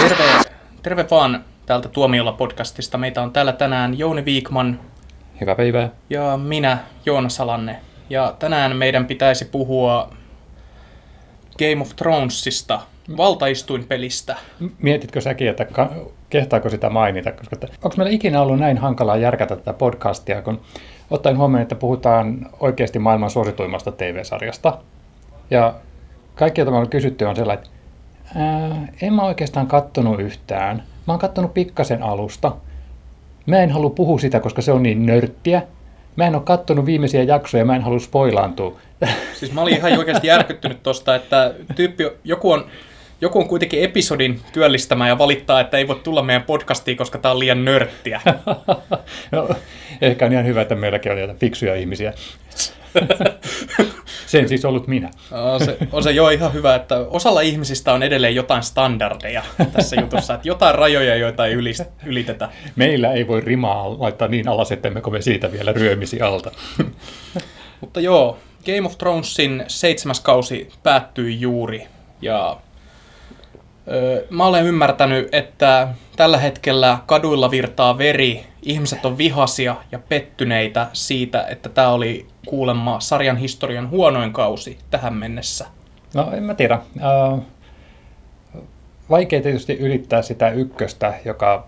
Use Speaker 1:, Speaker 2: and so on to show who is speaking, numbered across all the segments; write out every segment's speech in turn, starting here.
Speaker 1: Terve, terve vaan täältä Tuomiolla podcastista. Meitä on täällä tänään Jouni Viikman
Speaker 2: Hyvää päivää.
Speaker 1: ja minä, Joona Salanne. Ja tänään meidän pitäisi puhua Game of Thronesista, valtaistuinpelistä.
Speaker 2: Mietitkö säkin, että kehtaako sitä mainita? Koska että, onko meillä ikinä ollut näin hankalaa järkätä tätä podcastia, kun ottaen huomioon, että puhutaan oikeasti maailman suosituimmasta TV-sarjasta. Ja kaikki, joita me on kysytty, on sellainen, että ää, en mä oikeastaan kattonut yhtään. Mä oon kattonut pikkasen alusta. Mä en halua puhua sitä, koska se on niin nörttiä. Mä en ole kattonut viimeisiä jaksoja, mä en halua spoilaantua.
Speaker 1: Siis mä olin ihan oikeasti järkyttynyt tosta, että tyyppi, joku on, joku on kuitenkin episodin työllistämä ja valittaa, että ei voi tulla meidän podcastiin, koska tää on liian nörttiä.
Speaker 2: No, ehkä on ihan hyvä, että meilläkin on näitä fiksuja ihmisiä. Sen siis ollut minä.
Speaker 1: On se, on se jo ihan hyvä, että osalla ihmisistä on edelleen jotain standardeja tässä jutussa, että jotain rajoja, joita ei ylitetä.
Speaker 2: Meillä ei voi rimaa laittaa niin alas, ettemmekö me siitä vielä ryömisi alta.
Speaker 1: Mutta joo, Game of Thronesin seitsemäs kausi päättyi juuri ja mä olen ymmärtänyt, että tällä hetkellä kaduilla virtaa veri, ihmiset on vihasia ja pettyneitä siitä, että tämä oli kuulemma sarjan historian huonoin kausi tähän mennessä.
Speaker 2: No en mä tiedä. Vaikea tietysti ylittää sitä ykköstä, joka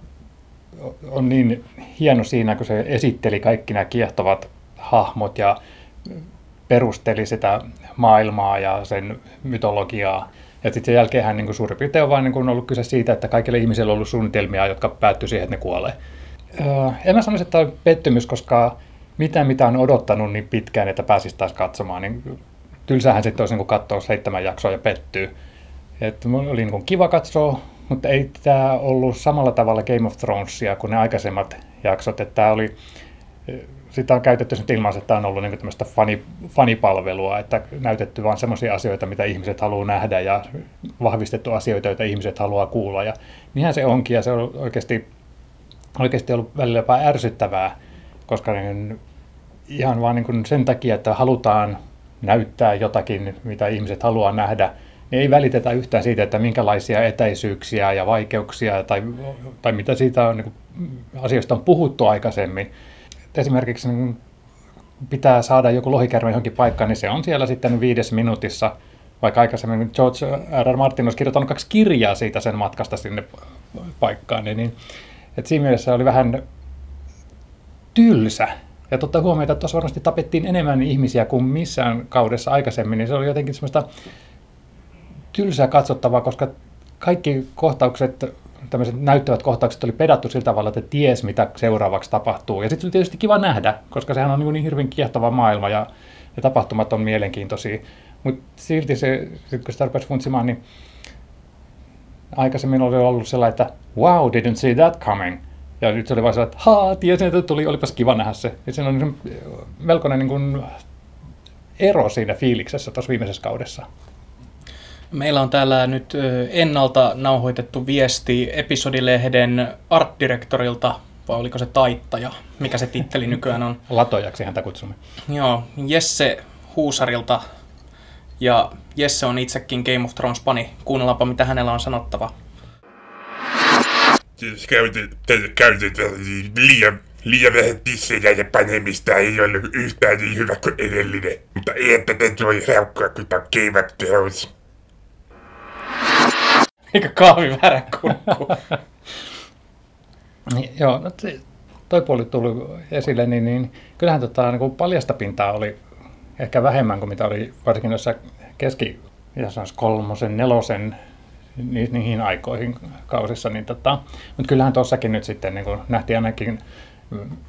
Speaker 2: on niin hieno siinä, kun se esitteli kaikki nämä kiehtovat hahmot ja perusteli sitä maailmaa ja sen mytologiaa. Ja sitten sen jälkeen niin suurin piirtein on vain niin ollut kyse siitä, että kaikille ihmisille on ollut suunnitelmia, jotka päättyy siihen, että ne kuolee. Öö, en mä sanoisi, että on pettymys, koska mitä mitä on odottanut niin pitkään, että pääsisi taas katsomaan, niin tylsähän sitten olisi niin katsoa seitsemän jaksoa ja pettyy. Et oli niin kiva katsoa, mutta ei tämä ollut samalla tavalla Game of Thronesia kuin ne aikaisemmat jaksot, että tämä oli sitä on käytetty sen ilmaisen, että tämä on ollut niin tämmöistä fani, fanipalvelua, että näytetty vain semmoisia asioita, mitä ihmiset haluaa nähdä ja vahvistettu asioita, joita ihmiset haluaa kuulla. Ja niinhän se onkin ja se on oikeasti, oikeasti ollut välillä jopa ärsyttävää, koska niin, ihan vaan niin sen takia, että halutaan näyttää jotakin, mitä ihmiset haluaa nähdä, niin ei välitetä yhtään siitä, että minkälaisia etäisyyksiä ja vaikeuksia tai, tai mitä siitä on, niin asioista on puhuttu aikaisemmin esimerkiksi niin pitää saada joku lohikärme johonkin paikkaan, niin se on siellä sitten viides minuutissa, vaikka aikaisemmin George R. R. Martin olisi kirjoittanut kaksi kirjaa siitä sen matkasta sinne paikkaan, niin, niin että siinä mielessä oli vähän tylsä. Ja totta huomioon, että tuossa varmasti tapettiin enemmän ihmisiä kuin missään kaudessa aikaisemmin, niin se oli jotenkin semmoista tylsää katsottavaa, koska kaikki kohtaukset tämmöiset näyttävät kohtaukset oli pedattu sillä tavalla, että ties mitä seuraavaksi tapahtuu. Ja sitten oli tietysti kiva nähdä, koska sehän on niin, niin hirveän kiehtova maailma ja, ja tapahtumat on mielenkiintoisia. Mutta silti se, sit kun sitä rupesi funtsimaan, niin aikaisemmin oli ollut sellainen, että wow, didn't see that coming. Ja nyt se oli vain sellainen, että haa, tiesin, että tuli, olipas kiva nähdä se. Ja siinä on niin melkoinen niin kuin ero siinä fiiliksessä tuossa viimeisessä kaudessa.
Speaker 1: Meillä on täällä nyt ennalta nauhoitettu viesti episodilehden artdirektorilta, vai oliko se taittaja, mikä se titteli nykyään on.
Speaker 2: Latojaksi häntä kutsumme.
Speaker 1: Joo, Jesse Huusarilta. Ja Jesse on itsekin Game of Thrones pani. Kuunnellaanpa, mitä hänellä on sanottava.
Speaker 3: Siis käytetään liian, liian vähän tissejä ja panemista ei ollut yhtään niin hyvä kuin edellinen. Mutta ei että te voi haukkaa, kun Game of Thrones.
Speaker 1: Eikä kahvi väärä kurkku.
Speaker 2: niin, joo, no toi puoli tuli esille, niin, niin kyllähän tota, niin kuin paljasta pintaa oli ehkä vähemmän kuin mitä oli varsinkin noissa keski, mitä sanoisi, kolmosen, nelosen ni, niihin aikoihin kausissa. Niin tota, mutta kyllähän tuossakin nyt sitten niin nähtiin ainakin,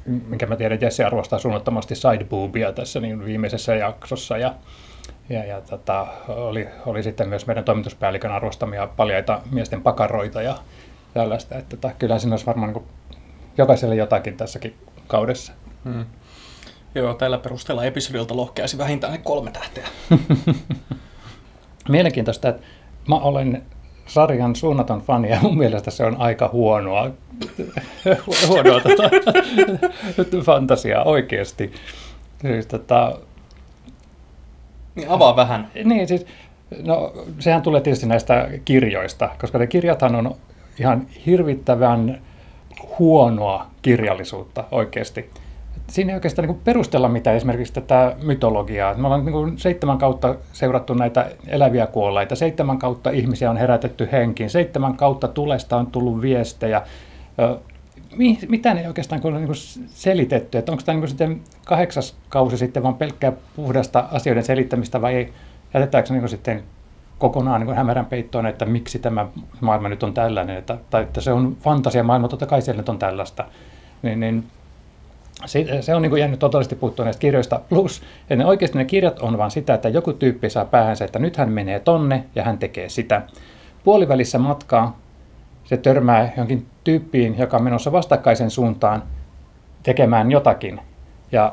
Speaker 2: minkä mä tiedän, Jesse arvostaa suunnattomasti sideboobia tässä niin viimeisessä jaksossa. Ja, ja, ja tota, oli, oli sitten myös meidän toimituspäällikön arvostamia paljaita miesten pakaroita ja tällaista. Että tota, kyllä siinä olisi varmaan niin jokaiselle jotakin tässäkin kaudessa. Hmm.
Speaker 1: Joo, tällä perusteella episodilta lohkeaisi vähintään kolme tähteä.
Speaker 2: Mielenkiintoista, että mä olen sarjan suunnaton fani ja mun mielestä se on aika huonoa, huonoa tota, fantasiaa oikeasti. Siis, tota,
Speaker 1: niin avaa vähän.
Speaker 2: Niin, siis, no sehän tulee tietysti näistä kirjoista, koska ne kirjathan on ihan hirvittävän huonoa kirjallisuutta oikeasti. Siinä ei oikeastaan niin perustella mitään esimerkiksi tätä mytologiaa. Me ollaan niin seitsemän kautta seurattu näitä eläviä kuolleita, seitsemän kautta ihmisiä on herätetty henkiin, seitsemän kautta tulesta on tullut viestejä. Mitä ei oikeastaan ole niin selitetty? Että onko tämä niin sitten kahdeksas kausi sitten vain pelkkää puhdasta asioiden selittämistä vai jätetäänkö niin sitten kokonaan niin hämärän peittoon, että miksi tämä maailma nyt on tällainen, että, tai että se on fantasiamaailma, totta kai siellä nyt on tällaista. Niin, niin se, se on niin jäänyt totaalisesti puuttua näistä kirjoista. Plus, että ne oikeasti ne kirjat on vain sitä, että joku tyyppi saa päähänsä, että nyt hän menee tonne ja hän tekee sitä. Puolivälissä matkaa se törmää jonkin tyyppiin, joka on menossa vastakkaisen suuntaan tekemään jotakin. Ja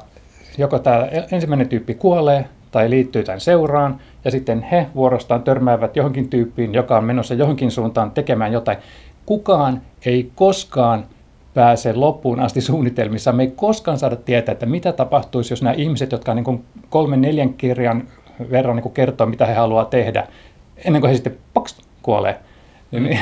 Speaker 2: joko tämä ensimmäinen tyyppi kuolee tai liittyy tämän seuraan, ja sitten he vuorostaan törmäävät johonkin tyyppiin, joka on menossa johonkin suuntaan tekemään jotain. Kukaan ei koskaan pääse loppuun asti suunnitelmissa. Me ei koskaan saada tietää, että mitä tapahtuisi, jos nämä ihmiset, jotka niin kolmen neljän kirjan verran niin kertoo, mitä he haluaa tehdä, ennen kuin he sitten poks, kuolee. Mm.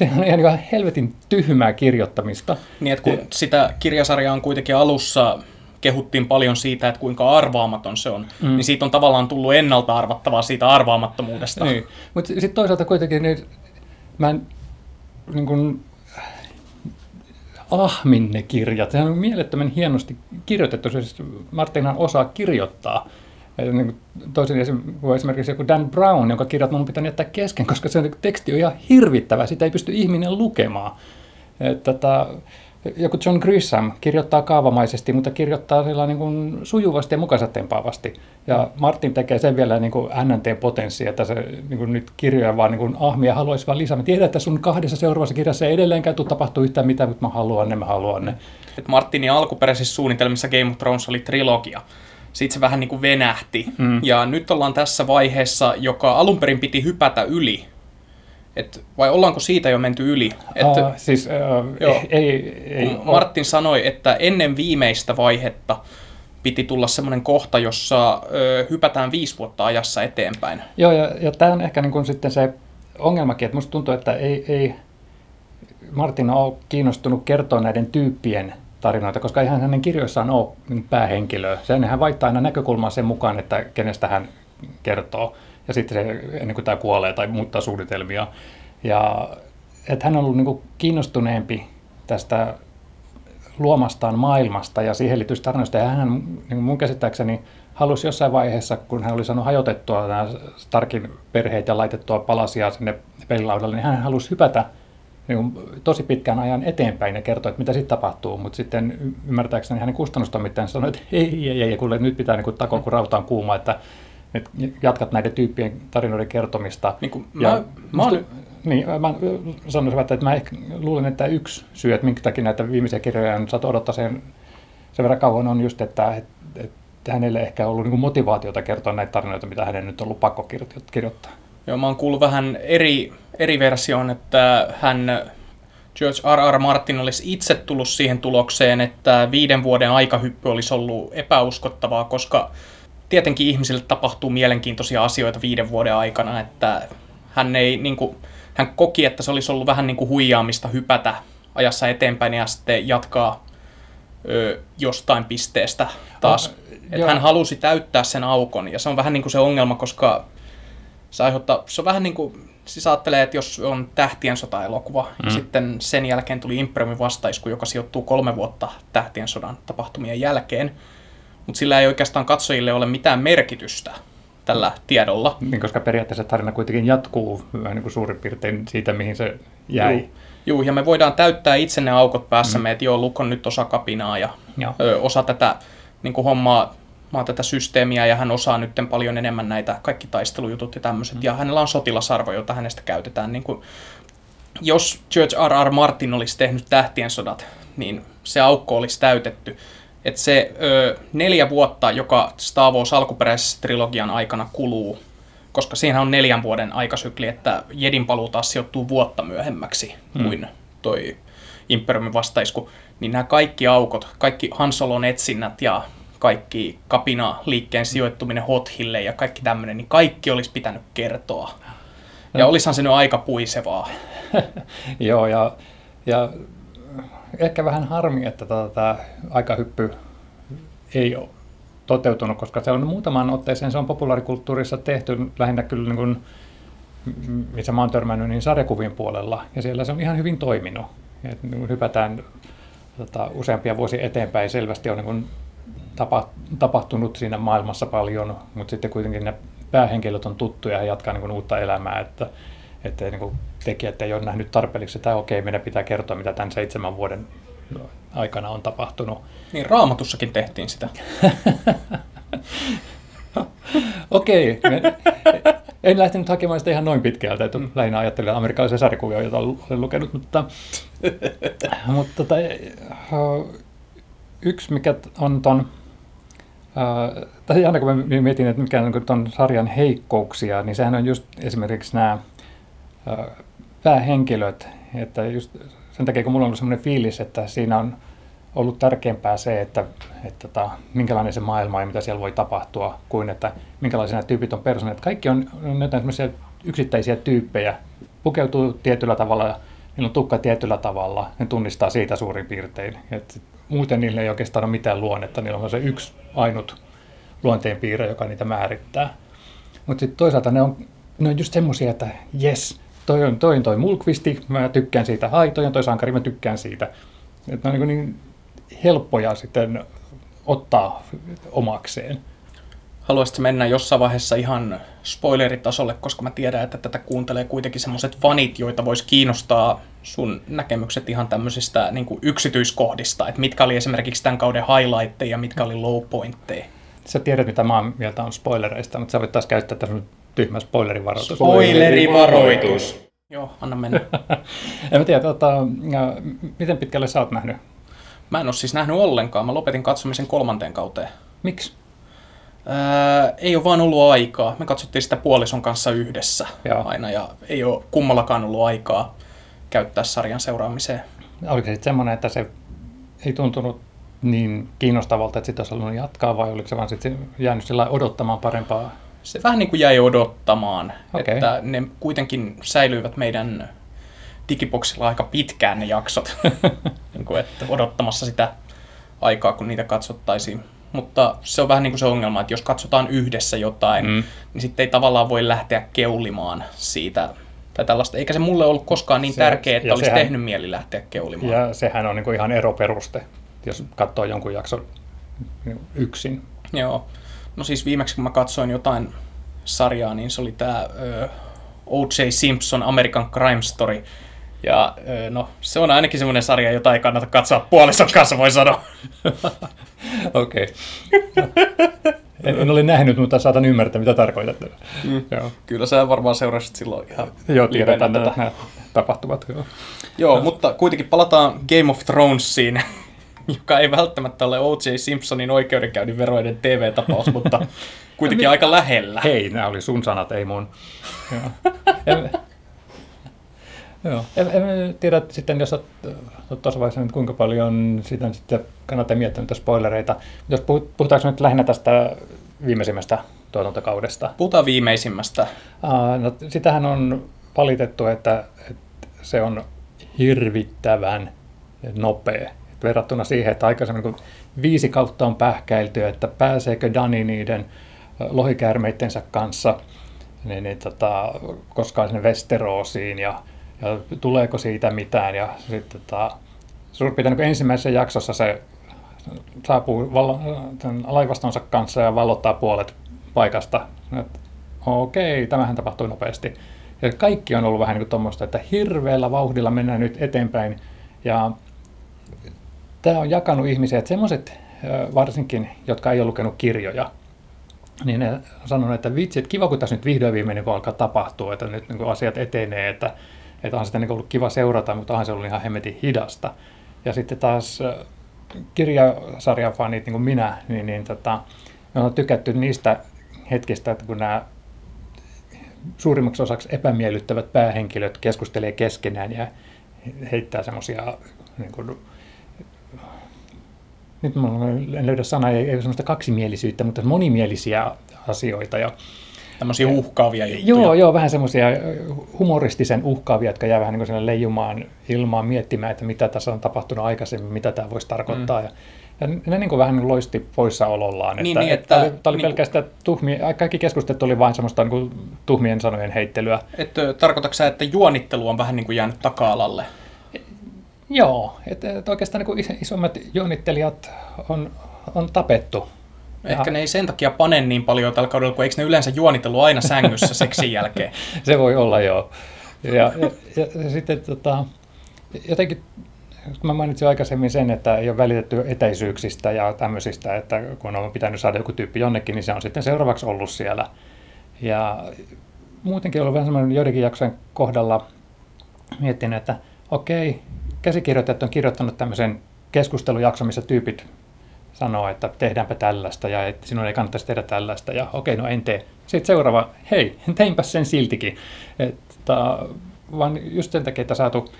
Speaker 2: Se on ihan helvetin tyhmää kirjoittamista.
Speaker 1: Niin, että kun sitä kirjasarjaa on kuitenkin alussa kehuttiin paljon siitä, että kuinka arvaamaton se on, mm. niin siitä on tavallaan tullut ennalta arvattavaa siitä arvaamattomuudesta.
Speaker 2: Niin. Mutta sitten toisaalta kuitenkin niin, mä en, niin kun, ahmin ne kirjat. Sehän on mielettömän hienosti kirjoitettu. Siis Martinhan osaa kirjoittaa. Niin toisin esimerkiksi joku Dan Brown, jonka kirjat on pitänyt jättää kesken, koska se teksti on ihan hirvittävä. Sitä ei pysty ihminen lukemaan. Että, tota, joku John Grisham kirjoittaa kaavamaisesti, mutta kirjoittaa sillä niin kuin sujuvasti ja mukansa tempaavasti. Ja Martin tekee sen vielä niin kuin NNT-potenssi, että se niin kuin nyt kirjoja vaan niin kuin ahmia haluaisi vaan lisää. Mä tiedän, että sun kahdessa seuraavassa kirjassa ei edelleenkään tule tapahtua yhtään mitään, mutta mä haluan ne, mä haluan ne.
Speaker 1: Et Martinin alkuperäisissä suunnitelmissa Game of Thrones oli trilogia. Sitten se vähän niin kuin venähti. Mm. Ja nyt ollaan tässä vaiheessa, joka alun perin piti hypätä yli et, vai ollaanko siitä jo menty yli?
Speaker 2: Et, uh, siis, uh, joo, ei, ei,
Speaker 1: Martin sanoi, että ennen viimeistä vaihetta piti tulla semmoinen kohta, jossa ö, hypätään viisi vuotta ajassa eteenpäin.
Speaker 2: Joo, ja, ja tämä on ehkä niin kuin sitten se ongelmakin, että musta tuntuu, että ei, ei Martin ole kiinnostunut kertoa näiden tyyppien tarinoita, koska ihan hänen kirjoissaan ole päähenkilöä. Sen hän vaihtaa aina näkökulmaa sen mukaan, että kenestä hän kertoo ja sitten se, ennen kuin tämä kuolee tai muuttaa suunnitelmia. Ja että hän on ollut niin kiinnostuneempi tästä luomastaan maailmasta ja siihen liittyvistä tarinoista. Ja hän niin mun käsittääkseni halusi jossain vaiheessa, kun hän oli saanut hajotettua nämä Starkin perheet ja laitettua palasia sinne pelilaudalle, niin hän halusi hypätä niin tosi pitkään ajan eteenpäin ja kertoa, että mitä sitten tapahtuu. Mutta sitten ymmärtääkseni hänen kustannustoimittajan sanoi, että ei, ei, ei, kun nyt pitää niin takoa, kun rauta on kuuma, että että jatkat näiden tyyppien tarinoiden kertomista.
Speaker 1: Niin kuin ja mä, mä, olen...
Speaker 2: niin, mä sanoisin, että mä ehkä luulen, että yksi syy, että minkä takia näitä viimeisiä kirjoja on saatu odottaa sen, sen verran kauan, on just, että, että, että hänelle ehkä ollut niin motivaatiota kertoa näitä tarinoita, mitä hänen nyt on ollut pakko kirjoittaa.
Speaker 1: Joo, mä oon kuullut vähän eri, eri version, että hän George R. R. Martin olisi itse tullut siihen tulokseen, että viiden vuoden aikahyppy olisi ollut epäuskottavaa, koska tietenkin ihmisille tapahtuu mielenkiintoisia asioita viiden vuoden aikana, että hän, ei, niin kuin, hän koki, että se olisi ollut vähän niin kuin huijaamista hypätä ajassa eteenpäin ja sitten jatkaa ö, jostain pisteestä taas. Oh, että hän halusi täyttää sen aukon ja se on vähän niin kuin se ongelma, koska se aiheuttaa, se on vähän niin kuin, siis ajattelee, että jos on Tähtien sota-elokuva mm. ja sitten sen jälkeen tuli Imperiumin vastaisku, joka sijoittuu kolme vuotta Tähtien sodan tapahtumien jälkeen, mutta sillä ei oikeastaan katsojille ole mitään merkitystä tällä tiedolla.
Speaker 2: Niin, koska periaatteessa tarina kuitenkin jatkuu vähän niin kuin suurin piirtein siitä, mihin se jäi.
Speaker 1: Joo, Juu, ja me voidaan täyttää itse ne aukot päässämme, mm. että joo, Luke on nyt osa kapinaa ja ö, osa tätä niin kuin hommaa, maa tätä systeemiä ja hän osaa nyt paljon enemmän näitä kaikki taistelujutut ja tämmöiset. Mm. Ja hänellä on sotilasarvo, jota hänestä käytetään. Niin kuin, jos George R. R. Martin olisi tehnyt Tähtien sodat, niin se aukko olisi täytetty että se ö, neljä vuotta, joka Star Wars alkuperäisessä trilogian aikana kuluu, koska siinä on neljän vuoden aikasykli, että Jedin paluu taas sijoittuu vuotta myöhemmäksi hmm. kuin toi Imperiumin vastaisku, niin nämä kaikki aukot, kaikki Hansolon etsinnät ja kaikki kapina-liikkeen sijoittuminen Hothille ja kaikki tämmöinen, niin kaikki olisi pitänyt kertoa. Ja olisihan se nyt aika puisevaa.
Speaker 2: Joo, ja, ja ehkä vähän harmi, että tota, tämä aikahyppy ei ole toteutunut, koska se on muutamaan otteeseen, se on populaarikulttuurissa tehty lähinnä kyllä niin kuin, missä mä oon törmännyt, niin sarjakuvien puolella, ja siellä se on ihan hyvin toiminut. Et, niin hypätään tota, useampia vuosia eteenpäin, selvästi on niin kuin, tapa, tapahtunut siinä maailmassa paljon, mutta sitten kuitenkin ne päähenkilöt on tuttuja ja jatkaa niin kuin, uutta elämää, että, että niin kuin, tekijät ei ole nähnyt tarpeellisesti, että okei, okay, meidän pitää kertoa, mitä tämän seitsemän vuoden aikana on tapahtunut.
Speaker 1: Niin raamatussakin tehtiin sitä.
Speaker 2: Okei. Okay. En lähtenyt hakemaan sitä ihan noin pitkältä, että mm. lähinnä ajattelin amerikkalaisia sarjakuvia, joita olen lukenut, mutta, mutta tota, yksi, mikä on ton, tai aina kun mä mietin, että mikä on ton sarjan heikkouksia, niin sehän on just esimerkiksi nämä päähenkilöt, että just sen takia, kun mulla on ollut sellainen fiilis, että siinä on ollut tärkeämpää se, että, että tota, minkälainen se maailma ja mitä siellä voi tapahtua, kuin että minkälaisia nämä tyypit on persoonat. Kaikki on, jotain yksittäisiä tyyppejä, pukeutuu tietyllä tavalla, niillä on tukka tietyllä tavalla, ne tunnistaa siitä suurin piirtein. Et muuten niillä ei oikeastaan ole mitään luonnetta, niillä on se yksi ainut luonteenpiirre, joka niitä määrittää. Mutta sitten toisaalta ne on, ne on just semmoisia, että jes, toi on toi, on toi mulkvisti, mä tykkään siitä, hai, toi on toi sankari, mä tykkään siitä. Että ne on niin, niin helppoja sitten ottaa omakseen.
Speaker 1: Haluaisitko mennä jossain vaiheessa ihan spoileritasolle, koska mä tiedän, että tätä kuuntelee kuitenkin semmoiset fanit, joita voisi kiinnostaa sun näkemykset ihan tämmöisistä niin kuin yksityiskohdista, että mitkä oli esimerkiksi tämän kauden highlightteja ja mitkä oli low pointteja.
Speaker 2: Sä tiedät, mitä mä mieltä on spoilereista, mutta sä voit taas käyttää tässä tyhmä spoilerivaroitus.
Speaker 1: Spoilerivaroitus! Joo, anna mennä.
Speaker 2: en mä tiedä, tota, miten pitkälle sä oot nähnyt
Speaker 1: Mä en ole siis nähnyt ollenkaan. Mä lopetin katsomisen kolmanteen kauteen.
Speaker 2: Miksi?
Speaker 1: Ää, ei ole vaan ollut aikaa. Me katsottiin sitä puolison kanssa yhdessä Joo. aina ja ei ole kummallakaan ollut aikaa käyttää sarjan seuraamiseen.
Speaker 2: Oliko se sitten semmoinen, että se ei tuntunut niin kiinnostavalta, että sitä olisi halunnut jatkaa vai oliko se vaan sitten jäänyt sillä odottamaan parempaa?
Speaker 1: Se vähän niin kuin jäi odottamaan, okay. että ne kuitenkin säilyivät meidän digiboksilla aika pitkään ne jaksot, niin kuin, että odottamassa sitä aikaa, kun niitä katsottaisiin. Mutta se on vähän niin kuin se ongelma, että jos katsotaan yhdessä jotain, mm. niin sitten ei tavallaan voi lähteä keulimaan siitä tai tällaista. Eikä se mulle ollut koskaan niin se, tärkeä, että olisi sehän, tehnyt mieli lähteä keulimaan.
Speaker 2: Ja sehän on niin kuin ihan eroperuste, jos katsoo jonkun jakson yksin.
Speaker 1: Joo. No siis viimeksi kun mä katsoin jotain sarjaa, niin se oli tämä O.J. Simpson American Crime Story, ja no, se on ainakin semmoinen sarja, jota ei kannata katsoa puolison kanssa, voi sanoa.
Speaker 2: Okei. En, en ole nähnyt, mutta saatan ymmärtää, mitä tarkoitat.
Speaker 1: Mm. Joo. Kyllä sä varmaan seurasit silloin ihan
Speaker 2: Joo, tiedetään tätä. nämä tapahtumat. Joo.
Speaker 1: Joo, no. mutta kuitenkin palataan Game of Thronesiin, joka ei välttämättä ole O.J. Simpsonin oikeudenkäynnin veroiden TV-tapaus, mutta kuitenkin aika lähellä.
Speaker 2: Hei, nämä oli sun sanat, ei mun. Joo. En, en tiedä sitten, jos olet tuossa vaiheessa nyt kuinka paljon sitä sitten kannattaa miettiä niitä spoilereita. Jos puhutaanko nyt lähinnä tästä viimeisimmästä tuotantokaudesta?
Speaker 1: Puhutaan viimeisimmästä.
Speaker 2: Uh, no, sitähän on valitettu, että, että se on hirvittävän nopea. Et verrattuna siihen, että aikaisemmin kun viisi kautta on pähkäilty, että pääseekö Dani niiden lohikäärmeittensä kanssa niin, niin tota, koskaan sinne Westeroosiin ja ja tuleeko siitä mitään. Ja sitten tota, suurin piirtein niin ensimmäisessä jaksossa se saapuu valo, laivastonsa kanssa ja valottaa puolet paikasta. Okei, tämähän tapahtui nopeasti. Ja kaikki on ollut vähän niin kuin tuommoista, että hirveällä vauhdilla mennään nyt eteenpäin. Ja tämä on jakanut ihmisiä, että semmoiset varsinkin, jotka ei ole lukenut kirjoja, niin ne on sanonut, että vitsi, että kiva kun tässä nyt vihdoin viimein niin alkaa tapahtua, että nyt niin asiat etenee, että että on sitä niin ollut kiva seurata, mutta onhan se ollut ihan hemmetin hidasta. Ja sitten taas kirjasarjan fanit, niin kuin minä, niin, niin tota, me on tykätty niistä hetkistä, että kun nämä suurimmaksi osaksi epämiellyttävät päähenkilöt keskustelee keskenään ja heittää semmoisia, niin kuin, nyt en löydä sanaa, ei, ei semmoista kaksimielisyyttä, mutta monimielisiä asioita. Ja
Speaker 1: Tämmöisiä uhkaavia juttuja.
Speaker 2: Joo, joo, vähän semmoisia humoristisen uhkaavia, jotka jää vähän niin kuin leijumaan ilmaan miettimään, että mitä tässä on tapahtunut aikaisemmin, mitä tämä voisi tarkoittaa. Mm. Ja, ja ne niin kuin vähän niin loisti poissaolollaan.
Speaker 1: Niin,
Speaker 2: että,
Speaker 1: niin,
Speaker 2: että,
Speaker 1: että,
Speaker 2: tämä oli
Speaker 1: niin
Speaker 2: pelkästään tuhmia, kaikki keskustelut oli vain semmoista niin kuin tuhmien sanojen heittelyä.
Speaker 1: Että tarkoitatko sä, että juonittelu on vähän niin kuin jäänyt taka-alalle?
Speaker 2: Joo, että, että oikeastaan niin kuin isommat juonittelijat on, on tapettu.
Speaker 1: Ehkä ja... ne ei sen takia pane niin paljon tällä kaudella, kun eikö ne yleensä juonitellut aina sängyssä seksin jälkeen?
Speaker 2: Se voi olla, joo. Ja, ja, ja, ja sitten tota, jotenkin, mä mainitsin aikaisemmin sen, että ei ole välitetty etäisyyksistä ja tämmöisistä, että kun on pitänyt saada joku tyyppi jonnekin, niin se on sitten seuraavaksi ollut siellä. Ja muutenkin ollut vähän semmoinen joidenkin jaksojen kohdalla miettinyt, että okei, käsikirjoittajat on kirjoittanut tämmöisen keskustelujakson, missä tyypit sanoo, että tehdäänpä tällaista ja että sinun ei kannattaisi tehdä tällaista ja okei, no en tee. Sitten seuraava, hei, teinpä sen siltikin. Että, vaan just sen takia, että saatu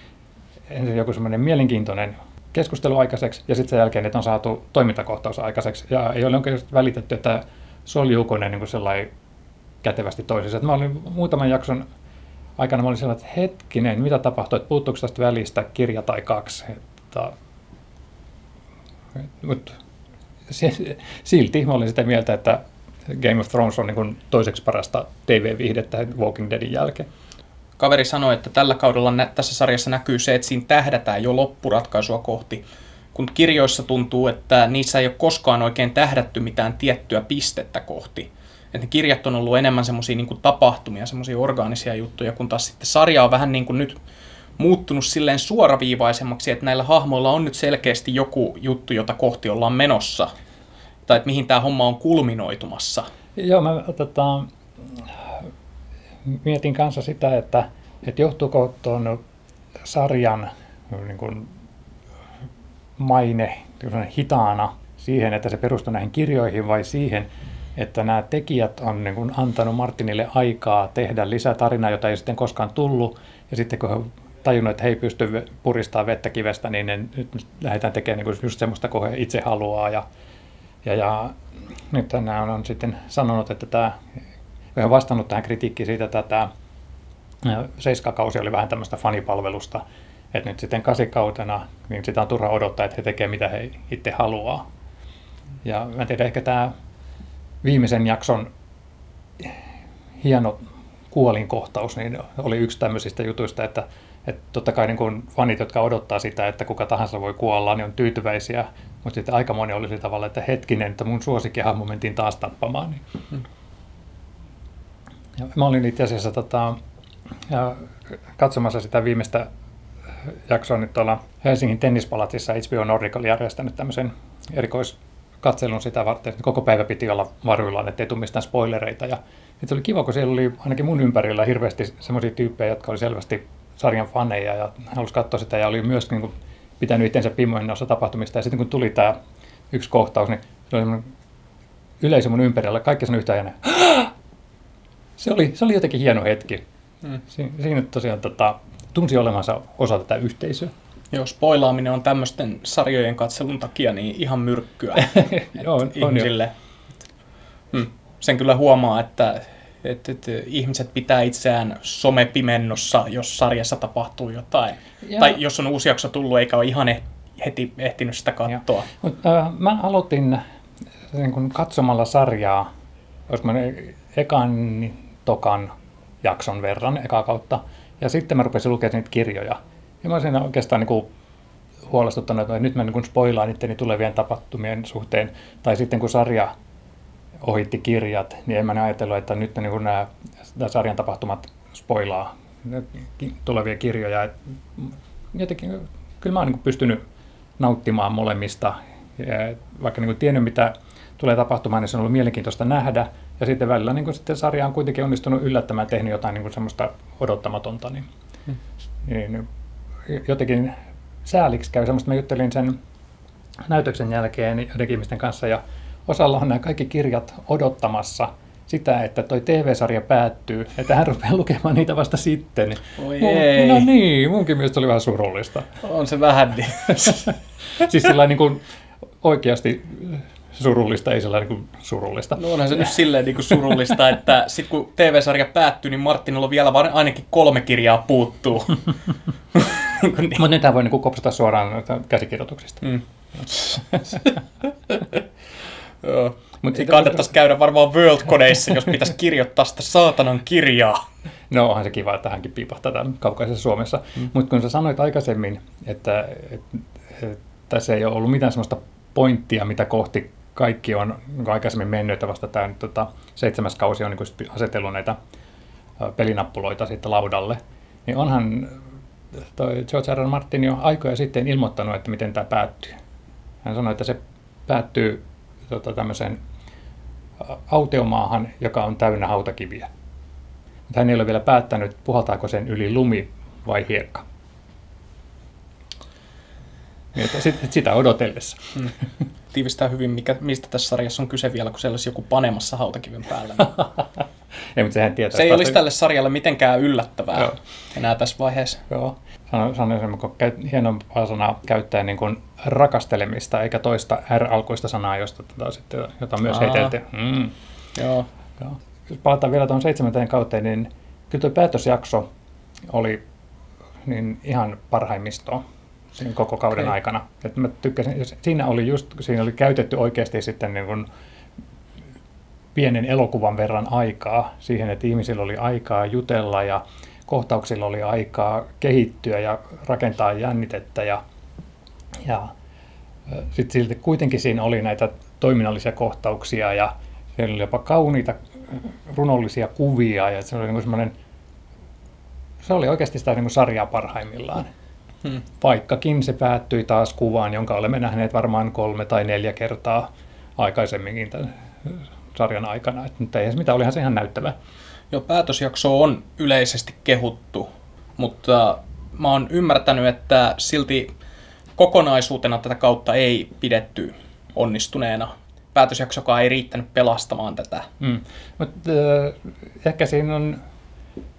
Speaker 2: ensin joku semmoinen mielenkiintoinen keskustelu aikaiseksi ja sitten sen jälkeen, että on saatu toimintakohtaus aikaiseksi. Ja ei ole oikein välitetty, että soljuuko ne niin sellainen kätevästi toisessa. Mä olin muutaman jakson aikana, mä olin sellainen, että hetkinen, mitä tapahtui, että puuttuuko tästä välistä kirja tai kaksi. Että, mutta silti mä olin sitä mieltä, että Game of Thrones on niin toiseksi parasta TV-viihdettä Walking Deadin jälkeen.
Speaker 1: Kaveri sanoi, että tällä kaudella nä- tässä sarjassa näkyy se, että siinä tähdätään jo loppuratkaisua kohti, kun kirjoissa tuntuu, että niissä ei ole koskaan oikein tähdätty mitään tiettyä pistettä kohti. Että ne kirjat on ollut enemmän semmoisia niin tapahtumia, semmoisia orgaanisia juttuja, kun taas sitten sarja on vähän niin kuin nyt muuttunut silleen suoraviivaisemmaksi, että näillä hahmoilla on nyt selkeästi joku juttu, jota kohti ollaan menossa. Tai että mihin tämä homma on kulminoitumassa.
Speaker 2: Joo, mä tota, mietin kanssa sitä, että, että johtuuko tuon sarjan niin kuin maine hitaana siihen, että se perustuu näihin kirjoihin vai siihen, että nämä tekijät on niin kuin antanut Martinille aikaa tehdä lisää tarinaa, jota ei sitten koskaan tullut, ja sitten kun tajunnut, että he ei pysty puristamaan vettä kivestä, niin ne nyt lähdetään tekemään niin just semmoista, kun he itse haluaa. Ja, ja, ja nyt tänään on, on sitten sanonut, että tämä, on vastannut tähän kritiikkiin siitä, että tämä seiskakausi oli vähän tämmöistä fanipalvelusta, että nyt sitten kasikautena, niin sitä on turha odottaa, että he tekevät mitä he itse haluaa. Ja mä tiedän, ehkä tämä viimeisen jakson hieno kuolinkohtaus niin oli yksi tämmöisistä jutuista, että että totta kai niin kun fanit, jotka odottaa sitä, että kuka tahansa voi kuolla, niin on tyytyväisiä, mutta sitten aika moni oli sillä tavalla, että hetkinen, että mun suosikkihahmo mentiin taas tappamaan. Niin. Hmm. Ja mä olin itse asiassa tota, ja katsomassa sitä viimeistä jaksoa nyt tuolla Helsingin tennispalatissa. HBO Nordic oli järjestänyt tämmöisen erikoiskatselun sitä varten. Koko päivä piti olla varuillaan, ettei tule mistään spoilereita. Ja se oli kiva, kun siellä oli ainakin mun ympärillä hirveästi semmoisia tyyppejä, jotka oli selvästi sarjan faneja ja halusi katsoa sitä ja oli myös niin kuin, pitänyt itsensä pimoin noissa tapahtumista. Ja sitten kun tuli tämä yksi kohtaus, niin se oli yleisö mun ympärillä, kaikki sanoi yhtä ajan, se oli, se oli jotenkin hieno hetki. Hmm. Si- siinä tosiaan tota, tunsi olemansa osa tätä yhteisöä.
Speaker 1: Joo, spoilaaminen on tämmöisten sarjojen katselun takia niin ihan myrkkyä
Speaker 2: Joo, on,
Speaker 1: ihmisille. On hmm. Sen kyllä huomaa, että että, että ihmiset pitää itseään somepimennossa, jos sarjassa tapahtuu jotain. Ja. Tai jos on uusi jakso tullut eikä ole ihan heti ehtinyt sitä katsoa.
Speaker 2: Mut, äh, mä aloitin niin kun katsomalla sarjaa, jos mä ekan, tokan jakson verran eka kautta, ja sitten mä rupesin lukemaan niitä kirjoja. Ja mä olisin oikeastaan niin huolestuttanut, että nyt mä niin spoilaan itteni tulevien tapahtumien suhteen, tai sitten kun sarja ohitti kirjat, niin en mä ajatellut, että nyt niin nämä, nämä sarjan tapahtumat spoilaa tulevia kirjoja. Et jotenkin, kyllä mä oon niin pystynyt nauttimaan molemmista. Ja vaikka niin tiennyt, mitä tulee tapahtumaan, niin se on ollut mielenkiintoista nähdä. Ja sitten välillä niin sitten sarja on kuitenkin onnistunut yllättämään, tehnyt jotain niin semmoista odottamatonta. Niin, hmm. niin jotenkin sääliksi käy semmoista. Mä juttelin sen näytöksen jälkeen jotenkin ihmisten kanssa ja osalla on nämä kaikki kirjat odottamassa sitä, että toi TV-sarja päättyy, että hän rupeaa lukemaan niitä vasta sitten.
Speaker 1: Oi ei.
Speaker 2: No niin, munkin mielestä oli vähän surullista.
Speaker 1: On se vähän niin.
Speaker 2: siis sillä niin kuin oikeasti surullista, ei sellainen kuin surullista.
Speaker 1: No onhan se nyt silleen niin kuin surullista, että sit kun TV-sarja päättyy, niin Martinilla on vielä vaan ainakin kolme kirjaa puuttuu. niin.
Speaker 2: Mutta niitä voi niin kopsata suoraan käsikirjoituksista.
Speaker 1: Mm. Joo. Mutta kannattaisi käydä varmaan World-kodeissa, jos pitäisi kirjoittaa sitä saatanan kirjaa.
Speaker 2: No onhan se kiva, että hänkin piipahtaa täällä kaukaisessa Suomessa. Mm. Mutta kun sä sanoit aikaisemmin, että, että, että tässä ei ole ollut mitään sellaista pointtia, mitä kohti kaikki on niin aikaisemmin mennyt, että vasta tämä nyt, tota, seitsemäs kausi on niin asetellut näitä pelinappuloita sitten laudalle, niin onhan toi George R. R. Martin jo aikoja sitten ilmoittanut, että miten tämä päättyy. Hän sanoi, että se päättyy tota, tämmöiseen autiomaahan, joka on täynnä hautakiviä. Mutta hän ei ole vielä päättänyt, puhaltaako sen yli lumi vai hiekka. Niin, että sit, sitä odotellessa.
Speaker 1: Tiivistää hyvin, mikä, mistä tässä sarjassa on kyse vielä, kun siellä olisi joku panemassa hautakiven päällä.
Speaker 2: ei, mutta sehän tietää.
Speaker 1: Se ei olisi tälle sarjalle mitenkään yllättävää
Speaker 2: Joo.
Speaker 1: enää tässä vaiheessa.
Speaker 2: Joo. Sano, sanoisin, hienompaa sanaa käyttää niin kuin rakastelemista, eikä toista R-alkuista sanaa, josta tota, sitten, jota myös
Speaker 1: Aa.
Speaker 2: heiteltiin. Mm.
Speaker 1: Joo.
Speaker 2: Joo. Jos palataan vielä tuon seitsemänteen kauteen, niin kyllä tuo päätösjakso oli niin ihan parhaimmistoa siinä koko kauden
Speaker 1: Okei.
Speaker 2: aikana. Et mä tykkäsin, siinä oli just, siinä oli käytetty oikeasti sitten niin kuin pienen elokuvan verran aikaa siihen, että ihmisillä oli aikaa jutella ja kohtauksilla oli aikaa kehittyä ja rakentaa jännitettä ja, ja sitten silti kuitenkin siinä oli näitä toiminnallisia kohtauksia ja siellä oli jopa kauniita runollisia kuvia ja se oli niin semmoinen, se oli oikeasti sitä niin sarjaa parhaimmillaan.
Speaker 1: Hmm.
Speaker 2: Vaikkakin se päättyi taas kuvaan, jonka olemme nähneet varmaan kolme tai neljä kertaa aikaisemminkin tämän sarjan aikana. Et nyt ei se mitään, olihan se ihan näyttävä.
Speaker 1: Joo, päätösjakso on yleisesti kehuttu, mutta mä oon ymmärtänyt, että silti kokonaisuutena tätä kautta ei pidetty onnistuneena. Päätösjaksokaan ei riittänyt pelastamaan tätä.
Speaker 2: Mm. Mutta äh, ehkä siinä on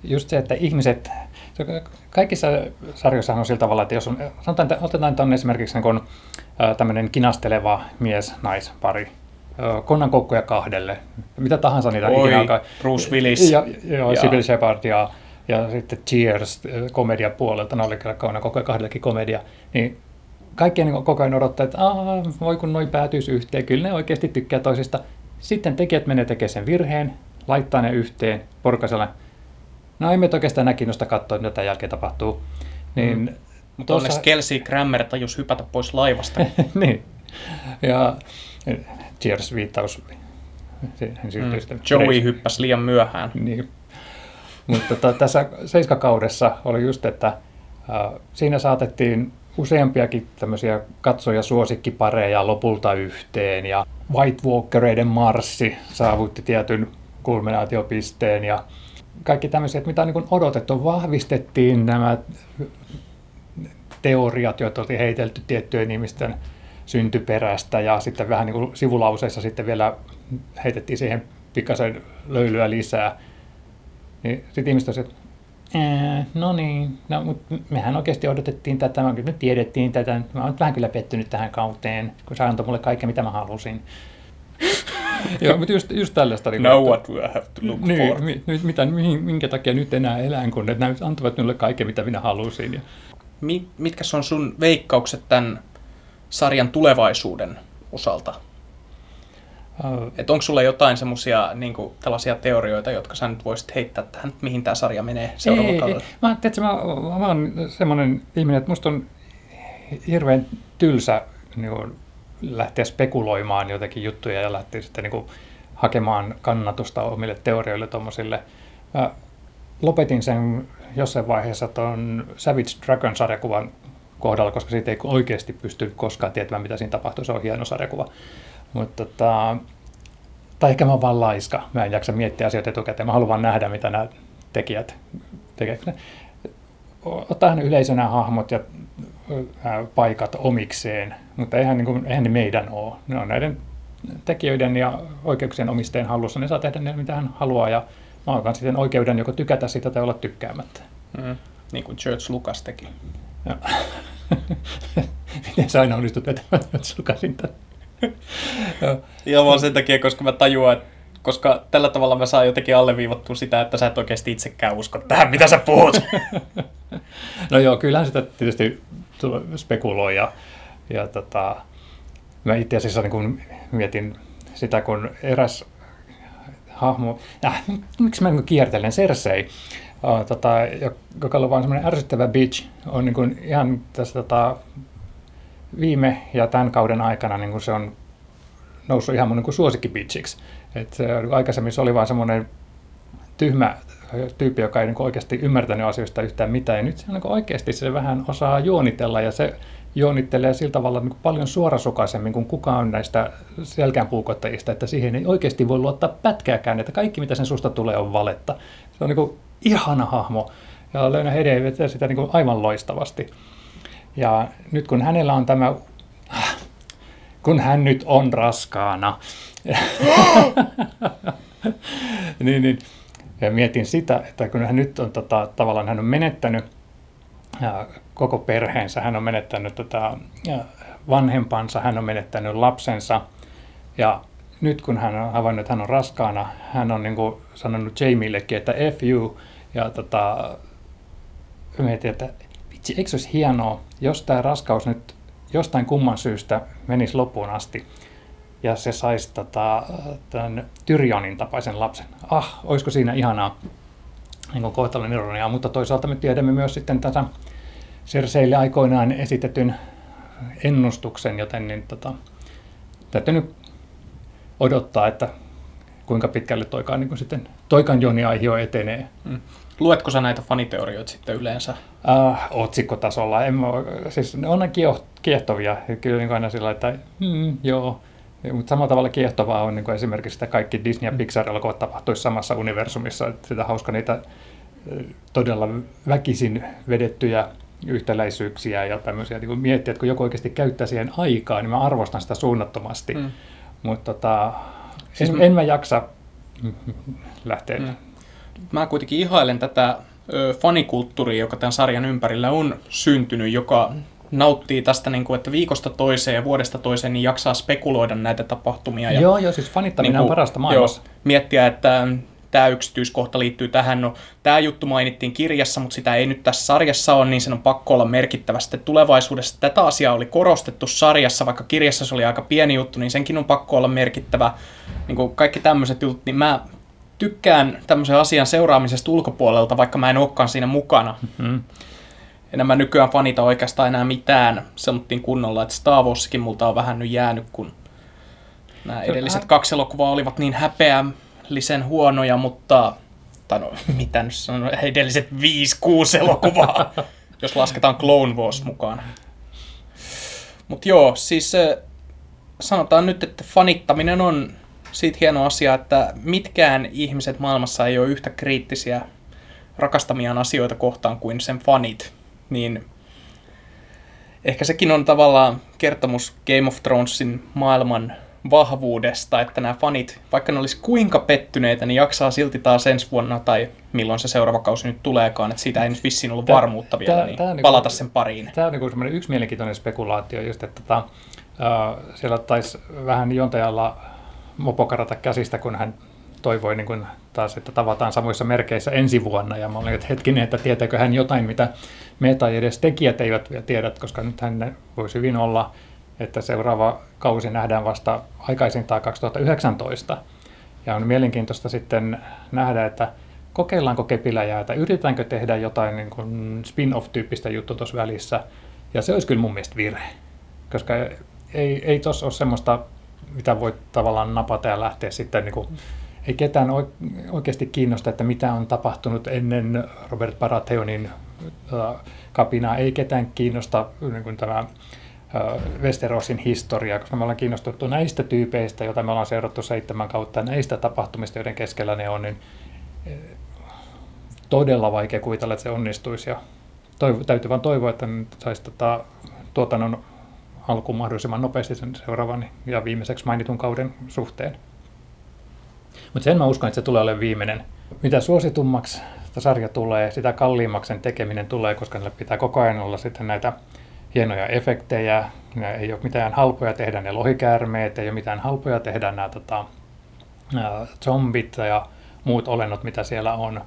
Speaker 2: just se, että ihmiset, se- kaikissa sarjoissa on sillä tavalla, että jos on, sanotaan, että otetaan tuonne esimerkiksi niin kun, äh, tämmöinen kinasteleva mies-naispari, konnan koukkuja kahdelle, mitä tahansa niitä
Speaker 1: Oi,
Speaker 2: ikinä.
Speaker 1: Bruce Willis.
Speaker 2: Ja, ja,
Speaker 1: Ja-
Speaker 2: Sybil Shepard ja, ja sitten Cheers äh, komediapuolelta, ne oli kyllä konnan koukkuja kahdellekin komedia, niin kaikki niin koko ajan odottaa, että Aa, voi kun noin päätyisi yhteen, kyllä ne oikeasti tykkää toisista. Sitten tekijät menee tekemään sen virheen, laittaa ne yhteen, porukasella. No ei me oikeastaan enää kiinnosta katsoa, mitä tämän jälkeen tapahtuu. Niin, mm.
Speaker 1: Mutta onneksi Kelsey Grammer tajus hypätä pois laivasta.
Speaker 2: niin. Ja Cheers-viittaus. Siirtyy
Speaker 1: Mm. Joey hyppäsi liian myöhään.
Speaker 2: Niin. Mutta tota, tässä seiskakaudessa oli just, että äh, siinä saatettiin useampiakin tämmöisiä katsoja suosikkipareja lopulta yhteen ja White Walkereiden marssi saavutti tietyn kulminaatiopisteen ja kaikki tämmöiset, mitä on niin odotettu, vahvistettiin nämä teoriat, joita oli heitelty tiettyjen ihmisten syntyperästä ja sitten vähän niin kuin sivulauseissa sitten vielä heitettiin siihen pikkasen löylyä lisää. Niin sitten ihmiset olisivat, että "Ää, no niin, no, mutta mehän oikeasti odotettiin tätä, me me tiedettiin tätä, mä oon vähän kyllä pettynyt tähän kauteen, kun se antoi mulle kaiken, mitä mä halusin. Joo, mutta just, just tällaista. Niin
Speaker 1: Now what I have to look
Speaker 2: niin,
Speaker 1: for?
Speaker 2: mi, nyt, mitä, mihin, minkä takia nyt enää elän, kun ne antavat minulle kaiken, mitä minä halusin. Ja,
Speaker 1: Mi- mitkä on sun veikkaukset tämän sarjan tulevaisuuden osalta?
Speaker 2: uh,
Speaker 1: Et onko sulla jotain semmoisia niin tällaisia teorioita, jotka sä nyt voisit heittää tähän, että mihin tämä sarja menee seuraavalla kaudella?
Speaker 2: ei. Mä, tiedätkö, mä, mä oon semmoinen ihminen, että musta on hirveän tylsä niin kuin, lähteä spekuloimaan jotakin juttuja ja lähteä sitten niin kuin, hakemaan kannatusta omille teorioille tuommoisille. Mä lopetin sen jossain vaiheessa tuon Savage Dragon-sarjakuvan kohdalla, koska siitä ei oikeasti pysty koskaan tietämään, mitä siinä tapahtuu. Se on hieno sarjakuva. Mutta tota, tai ehkä mä oon vaan laiska. Mä en jaksa miettiä asioita etukäteen. Mä haluan vaan nähdä, mitä nämä tekijät tekevät. Ne Ottaa ne yleisönä hahmot ja paikat omikseen, mutta eihän, niin kuin, eihän ne meidän ole. Ne on näiden tekijöiden ja oikeuksien omistajien hallussa. Ne saa tehdä ne, mitä hän haluaa ja mä oon sitten oikeuden joko tykätä sitä tai olla tykkäämättä.
Speaker 1: Mm. Niin kuin George Lucas teki.
Speaker 2: Miten sä aina onnistut vetämään tämän?
Speaker 1: Ihan vaan sen takia, koska mä tajuan, että koska tällä tavalla mä saan jotenkin alleviivattua sitä, että sä et oikeasti itsekään usko tähän, mitä sä puhut.
Speaker 2: no joo, kyllähän sitä tietysti spekuloi ja, ja tota, mä itse asiassa niin kun mietin sitä, kun eräs hahmo, äh, miksi mä niin kiertelen, Cersei, uh, tota, joka on vain semmoinen ärsyttävä bitch, on niin kuin ihan tässä tota, viime ja tämän kauden aikana niin kuin se on noussut ihan mun niin suosikkibitchiksi. Et se, aikaisemmin se oli vain semmoinen tyhmä tyyppi, joka ei niin oikeasti ymmärtänyt asioista yhtään mitään. Ja nyt se on niin oikeasti se vähän osaa juonitella ja se juonittelee sillä tavalla niin kuin paljon suorasukaisemmin kuin kukaan näistä selkäänpuukottajista, että siihen ei oikeasti voi luottaa pätkääkään, että kaikki mitä sen susta tulee on valetta. Se on niin kuin ihana hahmo ja Leena Hede vetää sitä niin kuin aivan loistavasti. Ja nyt kun hänellä on tämä, kun hän nyt on raskaana, niin, niin ja mietin sitä, että kun hän nyt on tota, tavallaan hän on menettänyt koko perheensä, hän on menettänyt tota, ja vanhempansa, hän on menettänyt lapsensa. Ja nyt kun hän on havainnut, että hän on raskaana, hän on niin kuin sanonut Jamillekin, että F you, ja tota, mietin, että vitsi, eikö olisi hienoa, jos tämä raskaus nyt jostain kumman syystä menisi loppuun asti, ja se saisi tota, tämän Tyrionin tapaisen lapsen. Ah, olisiko siinä ihanaa niin kohtalon ironiaa, mutta toisaalta me tiedämme myös sitten tätä Serseille aikoinaan esitetyn ennustuksen, joten niin, tota, täytyy nyt odottaa, että kuinka pitkälle toikaan, niin sitten, toikaan Joni Aihio etenee. Mm.
Speaker 1: Luetko sä näitä faniteorioita sitten yleensä?
Speaker 2: Uh, otsikkotasolla. En mä, siis ne on kiehtovia. Kyllä niin aina sillä että mm, joo, mutta samalla tavalla kiehtovaa on niin kuin esimerkiksi, että kaikki Disney- ja Pixar-elokuvat tapahtuisi samassa universumissa. Että sitä hauska niitä todella väkisin vedettyjä yhtäläisyyksiä ja tämmöisiä niin miettiä, että kun joku oikeasti käyttää siihen aikaa, niin mä arvostan sitä suunnattomasti. Mm. Mutta tota, siis en, mä... en mä jaksa lähteä. Mm.
Speaker 1: Mä kuitenkin ihailen tätä ö, fanikulttuuria, joka tämän sarjan ympärillä on syntynyt, joka nauttii tästä, niin kuin, että viikosta toiseen ja vuodesta toiseen niin jaksaa spekuloida näitä tapahtumia.
Speaker 2: Ja, joo, joo, siis fanittaminen niin kuin, on parasta maailmassa. Joo,
Speaker 1: miettiä, että tämä yksityiskohta liittyy tähän. No, tämä juttu mainittiin kirjassa, mutta sitä ei nyt tässä sarjassa ole, niin sen on pakko olla merkittävästi tulevaisuudessa. Tätä asiaa oli korostettu sarjassa, vaikka kirjassa se oli aika pieni juttu, niin senkin on pakko olla merkittävä. Niin kuin kaikki tämmöiset jutut, niin mä tykkään tämmöisen asian seuraamisesta ulkopuolelta, vaikka mä en olekaan siinä mukana. Mm-hmm enemmän nykyään fanita oikeastaan enää mitään semmoittiin kunnolla, että Star Warsikin multa on vähän nyt jäänyt, kun nämä edelliset kaksi elokuvaa olivat niin häpeällisen huonoja, mutta tai no, mitä nyt sanon, edelliset viisi, kuusi elokuvaa, jos lasketaan Clone Wars mukaan. Mutta joo, siis sanotaan nyt, että fanittaminen on siitä hieno asia, että mitkään ihmiset maailmassa ei ole yhtä kriittisiä rakastamiaan asioita kohtaan kuin sen fanit niin ehkä sekin on tavallaan kertomus Game of Thronesin maailman vahvuudesta, että nämä fanit, vaikka ne olisi kuinka pettyneitä, niin jaksaa silti taas ensi vuonna tai milloin se seuraava kausi nyt tuleekaan, että siitä ei nyt vissiin ollut varmuutta vielä, tää, niin tää palata niin sen pariin.
Speaker 2: Tämä on niin yksi mielenkiintoinen spekulaatio, just, että tota, uh, siellä taisi vähän jontajalla mopokarata käsistä, kun hän toivoi niin kuin taas, että tavataan samoissa merkeissä ensi vuonna. Ja mä olin, että hetkinen, että tietääkö hän jotain, mitä me tai edes tekijät eivät vielä tiedä, koska nyt hän voisi hyvin olla, että seuraava kausi nähdään vasta aikaisintaan 2019. Ja on mielenkiintoista sitten nähdä, että kokeillaanko kepiläjäätä, yritetäänkö tehdä jotain niin kuin spin-off-tyyppistä juttu tuossa välissä. Ja se olisi kyllä mun mielestä virhe, koska ei, ei tuossa ole semmoista, mitä voi tavallaan napata ja lähteä sitten niin kuin ei ketään oikeasti kiinnosta, että mitä on tapahtunut ennen Robert Baratheonin kapinaa. Ei ketään kiinnosta niin kuin tämä Westerosin historia, koska me ollaan kiinnostuttu näistä tyypeistä, joita me ollaan seurattu seitsemän kautta, näistä tapahtumista, joiden keskellä ne on, niin todella vaikea kuvitella, että se onnistuisi. Ja toivo, täytyy vain toivoa, että saisi tota, tuotannon alkuun mahdollisimman nopeasti sen seuraavan ja viimeiseksi mainitun kauden suhteen. Mutta sen mä uskon, että se tulee olemaan viimeinen. Mitä suositummaksi sarja tulee, sitä kalliimmaksi sen tekeminen tulee, koska niille pitää koko ajan olla sitten näitä hienoja efektejä, ne ei ole mitään halpoja tehdä ne lohikäärmeet, ei ole mitään halpoja tehdä nämä tota, zombit ja muut olennot, mitä siellä on.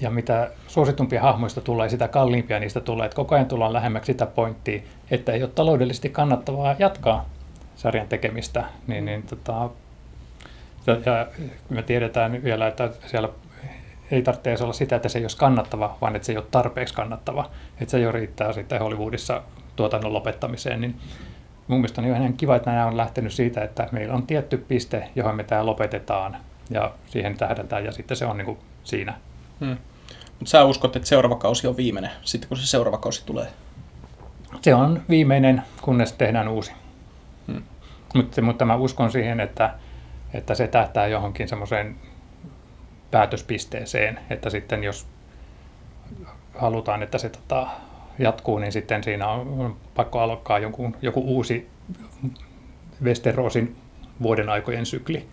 Speaker 2: Ja mitä suositumpia hahmoista tulee, sitä kalliimpia niistä tulee. Että koko ajan tullaan lähemmäksi sitä pointtia, että ei ole taloudellisesti kannattavaa jatkaa sarjan tekemistä. Niin, niin, tota, ja me tiedetään vielä, että siellä ei tarvitse olla sitä, että se ei olisi kannattava, vaan että se ei ole tarpeeksi kannattava. Että se jo riittää sitten Hollywoodissa tuotannon lopettamiseen. Niin mun mielestä on ihan kiva, että nämä on lähtenyt siitä, että meillä on tietty piste, johon me tämä lopetetaan ja siihen tähdätään ja sitten se on niin kuin siinä.
Speaker 1: Hmm. Mutta sä uskot, että seuraava kausi on viimeinen, sitten kun se seuraava kausi tulee?
Speaker 2: Se on viimeinen, kunnes tehdään uusi. Hmm. Mutta, mutta mä uskon siihen, että, että se tähtää johonkin semmoiseen päätöspisteeseen, että sitten jos halutaan, että se tota, jatkuu, niin sitten siinä on, pakko aloittaa joku, joku uusi Westerosin vuoden aikojen sykli.